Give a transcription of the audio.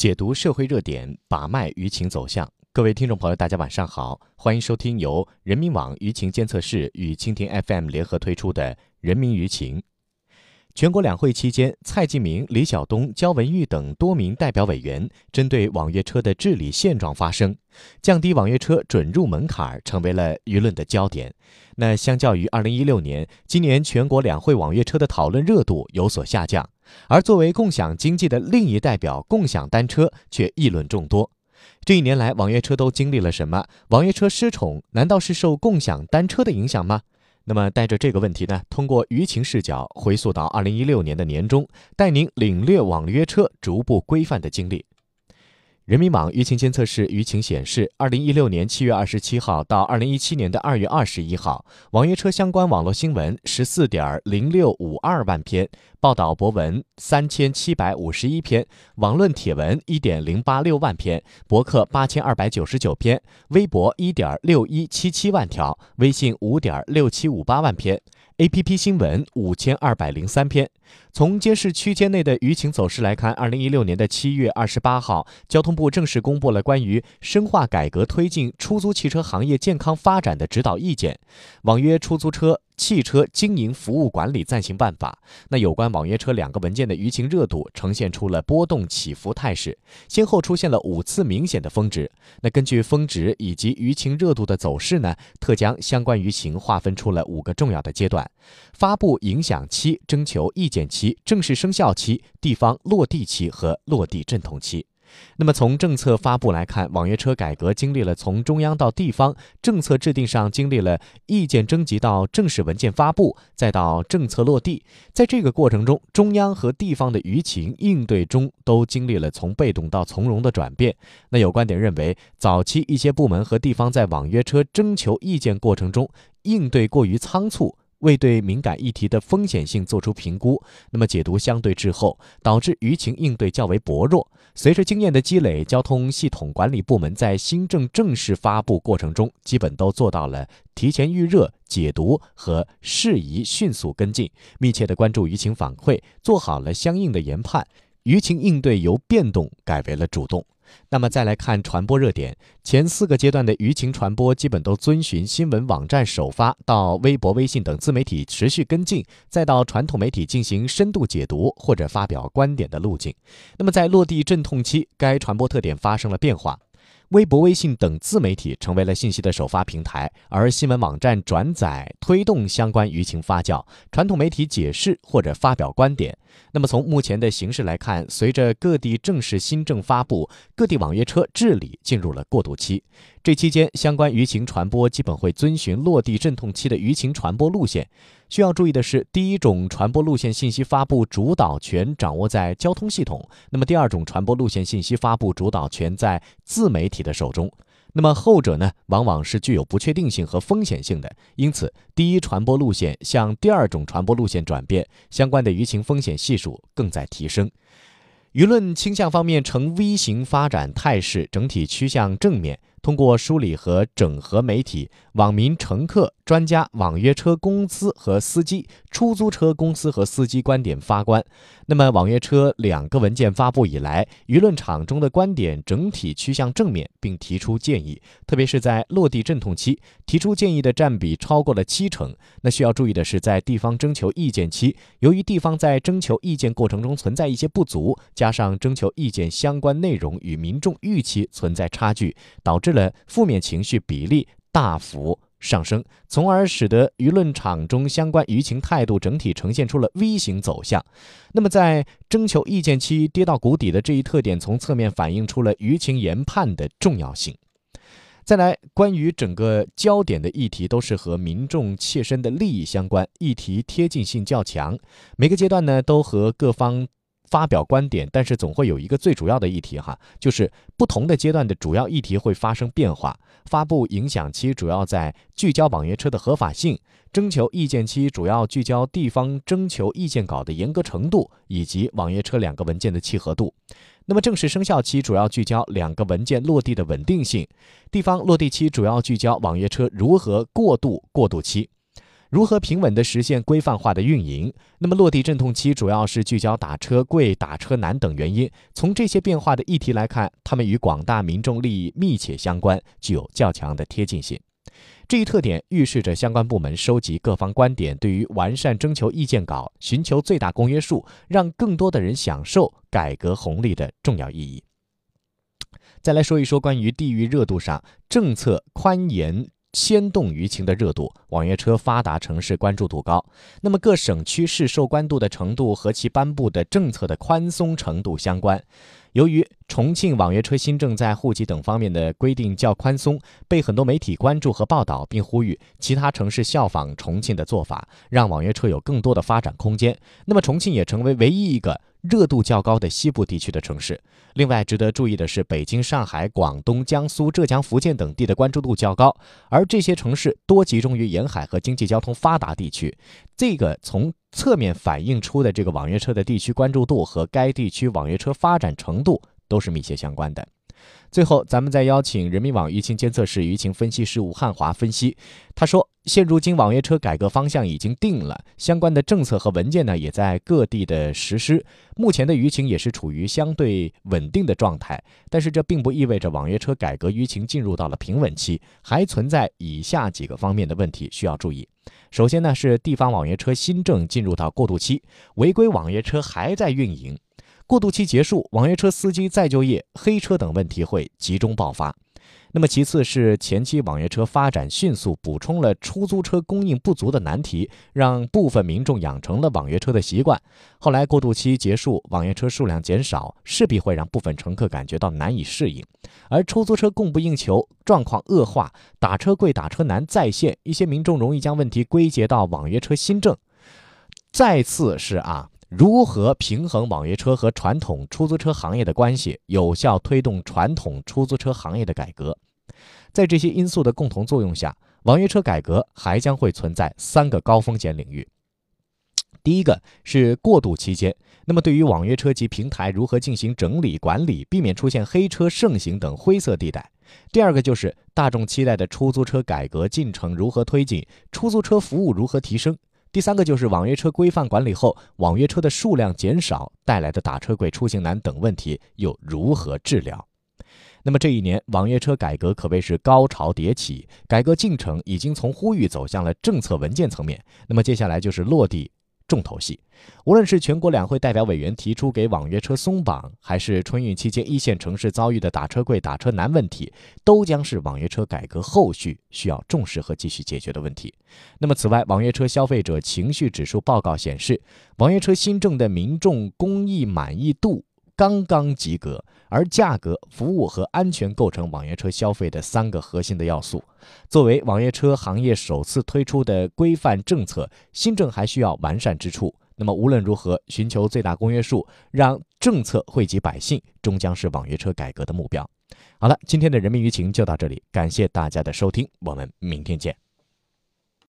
解读社会热点，把脉舆情走向。各位听众朋友，大家晚上好，欢迎收听由人民网舆情监测室与蜻蜓 FM 联合推出的《人民舆情》。全国两会期间，蔡继明、李晓东、焦文玉等多名代表委员针对网约车的治理现状发声，降低网约车准入门槛成为了舆论的焦点。那相较于二零一六年，今年全国两会网约车的讨论热度有所下降。而作为共享经济的另一代表，共享单车却议论众多。这一年来，网约车都经历了什么？网约车失宠，难道是受共享单车的影响吗？那么，带着这个问题呢，通过舆情视角回溯到二零一六年的年中，带您领略网约车逐步规范的经历。人民网舆情监测室舆情显示，二零一六年七月二十七号到二零一七年的二月二十一号，网约车相关网络新闻十四点零六五二万篇，报道博文三千七百五十一篇，网论帖文一点零八六万篇，博客八千二百九十九篇，微博一点六一七七万条，微信五点六七五八万篇。A P P 新闻五千二百零三篇。从监视区间内的舆情走势来看，二零一六年的七月二十八号，交通部正式公布了关于深化改革推进出租汽车行业健康发展的指导意见——网约出租车。汽车经营服务管理暂行办法，那有关网约车两个文件的舆情热度呈现出了波动起伏态势，先后出现了五次明显的峰值。那根据峰值以及舆情热度的走势呢，特将相关舆情划分出了五个重要的阶段：发布影响期、征求意见期、正式生效期、地方落地期和落地阵痛期。那么从政策发布来看，网约车改革经历了从中央到地方政策制定上经历了意见征集到正式文件发布，再到政策落地，在这个过程中，中央和地方的舆情应对中都经历了从被动到从容的转变。那有观点认为，早期一些部门和地方在网约车征求意见过程中应对过于仓促。未对敏感议题的风险性作出评估，那么解读相对滞后，导致舆情应对较为薄弱。随着经验的积累，交通系统管理部门在新政正式发布过程中，基本都做到了提前预热、解读和适宜迅速跟进，密切的关注舆情反馈，做好了相应的研判。舆情应对由变动改为了主动。那么再来看传播热点，前四个阶段的舆情传播基本都遵循新闻网站首发到微博、微信等自媒体持续跟进，再到传统媒体进行深度解读或者发表观点的路径。那么在落地阵痛期，该传播特点发生了变化。微博、微信等自媒体成为了信息的首发平台，而新闻网站转载推动相关舆情发酵，传统媒体解释或者发表观点。那么从目前的形势来看，随着各地正式新政发布，各地网约车治理进入了过渡期。这期间，相关舆情传播基本会遵循落地阵痛期的舆情传播路线。需要注意的是，第一种传播路线信息发布主导权掌握在交通系统，那么第二种传播路线信息发布主导权在自媒体的手中。那么后者呢，往往是具有不确定性和风险性的，因此第一传播路线向第二种传播路线转变，相关的舆情风险系数更在提升。舆论倾向方面呈 V 型发展态势，整体趋向正面。通过梳理和整合媒体、网民、乘客、专家、网约车公司和司机、出租车公司和司机观点发观。那么，网约车两个文件发布以来，舆论场中的观点整体趋向正面，并提出建议。特别是在落地阵痛期，提出建议的占比超过了七成。那需要注意的是，在地方征求意见期，由于地方在征求意见过程中存在一些不足，加上征求意见相关内容与民众预期存在差距，导致。了负面情绪比例大幅上升，从而使得舆论场中相关舆情态度整体呈现出了 V 型走向。那么，在征求意见期跌到谷底的这一特点，从侧面反映出了舆情研判的重要性。再来，关于整个焦点的议题都是和民众切身的利益相关，议题贴近性较强，每个阶段呢都和各方。发表观点，但是总会有一个最主要的议题哈，就是不同的阶段的主要议题会发生变化。发布影响期主要在聚焦网约车的合法性，征求意见期主要聚焦地方征求意见稿的严格程度以及网约车两个文件的契合度。那么正式生效期主要聚焦两个文件落地的稳定性，地方落地期主要聚焦网约车如何过渡过渡期。如何平稳地实现规范化的运营？那么落地阵痛期主要是聚焦打车贵、打车难等原因。从这些变化的议题来看，它们与广大民众利益密切相关，具有较强的贴近性。这一特点预示着相关部门收集各方观点，对于完善征求意见稿、寻求最大公约数，让更多的人享受改革红利的重要意义。再来说一说关于地域热度上政策宽严。牵动舆情的热度，网约车发达城市关注度高。那么各省区市受关注的程度和其颁布的政策的宽松程度相关。由于重庆网约车新政在户籍等方面的规定较宽松，被很多媒体关注和报道，并呼吁其他城市效仿重庆的做法，让网约车有更多的发展空间。那么重庆也成为唯一一个。热度较高的西部地区的城市。另外，值得注意的是，北京、上海、广东、江苏、浙江、福建等地的关注度较高，而这些城市多集中于沿海和经济交通发达地区。这个从侧面反映出的这个网约车的地区关注度和该地区网约车发展程度都是密切相关的。最后，咱们再邀请人民网舆情监测室舆情分析师吴汉华分析。他说，现如今网约车改革方向已经定了，相关的政策和文件呢也在各地的实施，目前的舆情也是处于相对稳定的状态。但是这并不意味着网约车改革舆情进入到了平稳期，还存在以下几个方面的问题需要注意。首先呢是地方网约车新政进入到过渡期，违规网约车还在运营。过渡期结束，网约车司机再就业、黑车等问题会集中爆发。那么，其次是前期网约车发展迅速，补充了出租车供应不足的难题，让部分民众养成了网约车的习惯。后来过渡期结束，网约车数量减少，势必会让部分乘客感觉到难以适应。而出租车供不应求，状况恶化，打车贵、打车难再现，一些民众容易将问题归结到网约车新政。再次是啊。如何平衡网约车和传统出租车行业的关系，有效推动传统出租车行业的改革？在这些因素的共同作用下，网约车改革还将会存在三个高风险领域。第一个是过渡期间，那么对于网约车及平台如何进行整理管理，避免出现黑车盛行等灰色地带？第二个就是大众期待的出租车改革进程如何推进，出租车服务如何提升？第三个就是网约车规范管理后，网约车的数量减少带来的打车贵、出行难等问题又如何治疗？那么这一年网约车改革可谓是高潮迭起，改革进程已经从呼吁走向了政策文件层面。那么接下来就是落地。重头戏，无论是全国两会代表委员提出给网约车松绑，还是春运期间一线城市遭遇的打车贵、打车难问题，都将是网约车改革后续需要重视和继续解决的问题。那么，此外，网约车消费者情绪指数报告显示，网约车新政的民众公益满意度。刚刚及格，而价格、服务和安全构成网约车消费的三个核心的要素。作为网约车行业首次推出的规范政策，新政还需要完善之处。那么无论如何，寻求最大公约数，让政策惠及百姓，终将是网约车改革的目标。好了，今天的人民舆情就到这里，感谢大家的收听，我们明天见。